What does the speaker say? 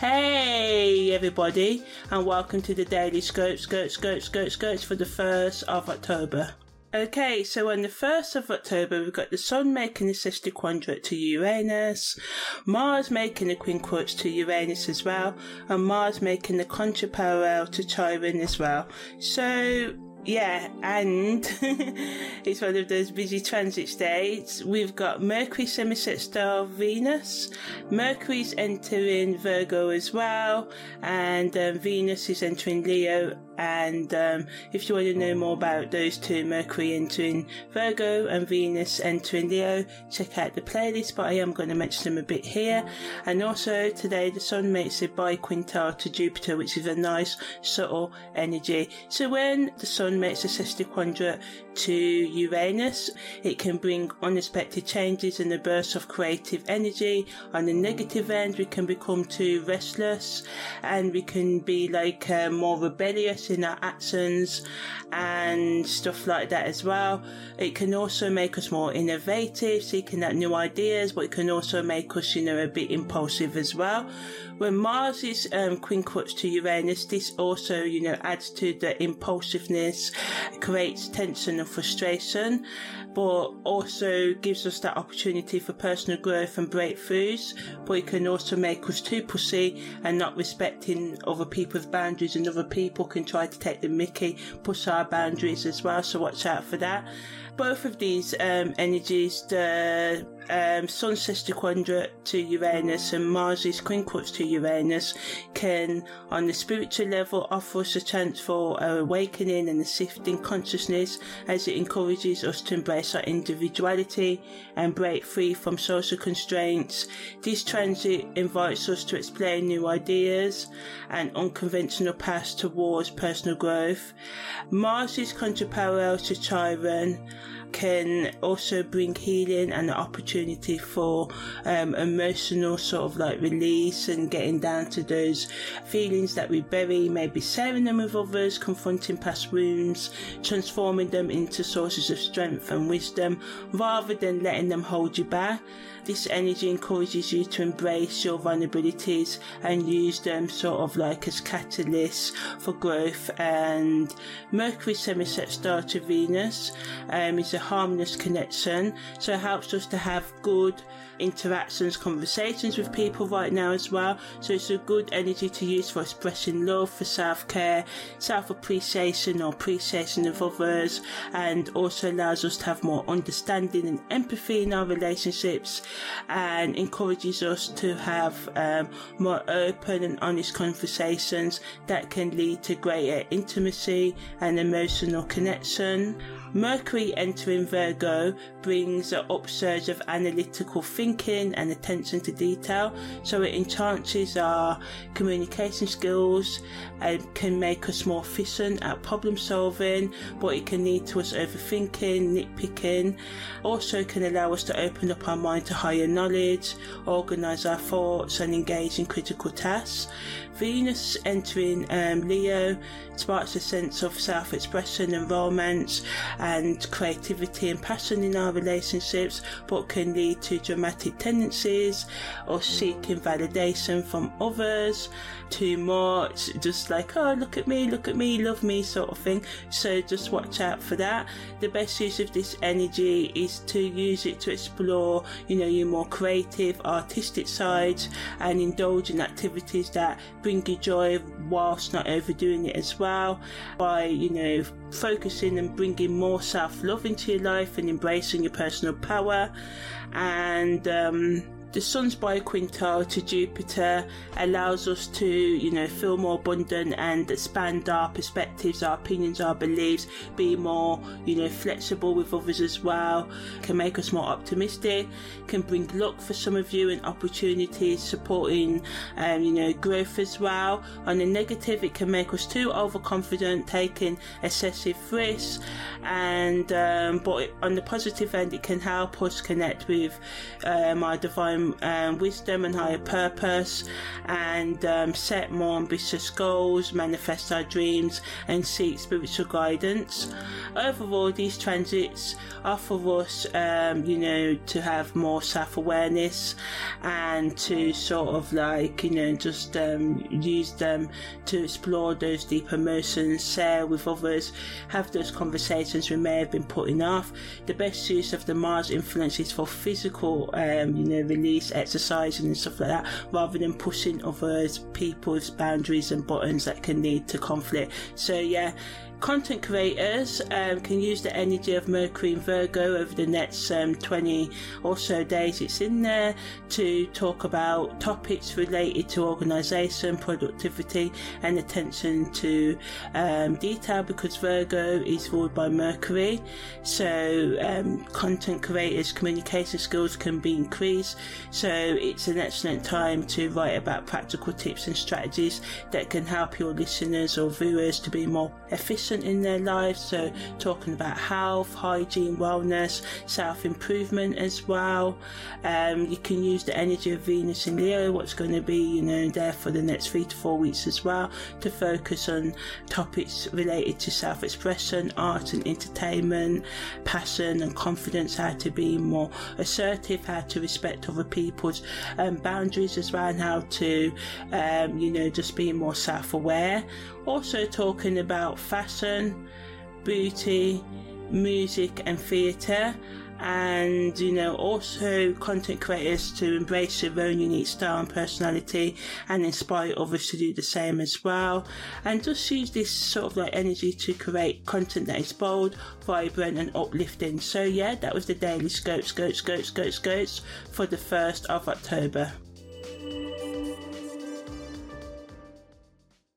Hey everybody, and welcome to the Daily Scope, Scope, Scope, Scope, Scopes for the 1st of October. Okay, so on the 1st of October, we've got the Sun making a sesquiquadrate to Uranus, Mars making a quincunx to Uranus as well, and Mars making the contra-parallel to Chiron as well. So, yeah, and it's one of those busy transit days. We've got Mercury semi-sextile Venus. Mercury's entering Virgo as well, and um, Venus is entering Leo and um, if you want to know more about those two, Mercury entering Virgo and Venus entering Leo, check out the playlist, but I am going to mention them a bit here. And also today, the Sun makes a biquintile to Jupiter, which is a nice, subtle energy. So when the Sun makes a sesquiquadrate to Uranus, it can bring unexpected changes and a burst of creative energy. On the negative end, we can become too restless and we can be like uh, more rebellious our actions and stuff like that as well. It can also make us more innovative, seeking out new ideas, but it can also make us, you know, a bit impulsive as well. When Mars is um, quincunx to Uranus, this also, you know, adds to the impulsiveness, creates tension and frustration, but also gives us that opportunity for personal growth and breakthroughs. But it can also make us too pussy and not respecting other people's boundaries, and other people can try to take the mickey, push our boundaries as well. So watch out for that both of these um, energies, the um, Sun sesquiquadrate to Uranus and Mars's quincunx to Uranus, can, on the spiritual level, offer us a chance for awakening and a shift in consciousness as it encourages us to embrace our individuality and break free from social constraints. This transit invites us to explore new ideas and unconventional paths towards personal growth. Mars's contra-parallel to Chiron can also bring healing and the opportunity for um, emotional sort of like release and getting down to those feelings that we bury, maybe sharing them with others, confronting past wounds, transforming them into sources of strength and wisdom rather than letting them hold you back. This energy encourages you to embrace your vulnerabilities and use them sort of like as catalysts for growth. And Mercury semi-sextile to Venus um, is a harmonious connection, so it helps us to have good interactions, conversations with people right now as well. So it's a good energy to use for expressing love, for self care, self appreciation or appreciation of others, and also allows us to have more understanding and empathy in our relationships and encourages us to have um, more open and honest conversations that can lead to greater intimacy and emotional connection. Mercury entering Virgo brings an upsurge of analytical thinking and attention to detail, so it enhances our communication skills and can make us more efficient at problem solving, but it can lead to us overthinking, nitpicking. Also, can allow us to open up our mind to higher knowledge, organise our thoughts, and engage in critical tasks. Venus entering um, Leo sparks a sense of self expression and romance and creativity and passion in our relationships, but can lead to dramatic tendencies or seeking validation from others too much, just like, oh, look at me, look at me, love me, sort of thing. So just watch out for that. The best use of this energy is to use it to explore, you know, your more creative, artistic sides and indulge in activities that bring you joy whilst not overdoing it as well by, you know, focusing and bringing more self love into your life and embracing your personal power. And, um, the sun's biquintile to Jupiter allows us to, you know, feel more abundant and expand our perspectives, our opinions, our beliefs, be more, you know, flexible with others as well, can make us more optimistic, can bring luck for some of you and opportunities, supporting, um, you know, growth as well. On the negative, it can make us too overconfident, taking excessive risks, and, um, but on the positive end, it can help us connect with um, our divine um, um, wisdom and higher purpose and um, set more ambitious goals, manifest our dreams, and seek spiritual guidance. Overall, these transits are for us, um, you know, to have more self awareness and to sort of like, you know, just um, use them to explore those deep emotions, share with others, have those conversations we may have been putting off. The best use of the Mars influence is for physical, um, you know, release, exercising and stuff like that, rather than pushing others, people's boundaries and buttons that can lead to conflict. So yeah, content creators um, can use the energy of Mercury and Virgo over the next um, 20 or so days it's in there to talk about topics related to organisation, productivity, and attention to um, detail because Virgo is ruled by Mercury. So, um, content creators' communication skills can be increased. So, it's an excellent time to write about practical tips and strategies that can help your listeners or viewers to be more efficient in their lives. So, talking about health, hygiene, wellness, self improvement as well. Um, you can use the energy of Venus in Leo, what's going to be, you know, there for the next three to four weeks as well, to focus on topics related to self expression, art and entertainment, passion and confidence, how to be more assertive, how to respect other people's um, boundaries as well, and how to, um, you know, just be more self aware. Also, talking about fashion, beauty, music, and theatre and you know also content creators to embrace their own unique style and personality and inspire others to do the same as well. And just use this sort of like energy to create content that is bold vibrant and uplifting. So yeah that was the daily scope scope scope scope scopes for the 1st of october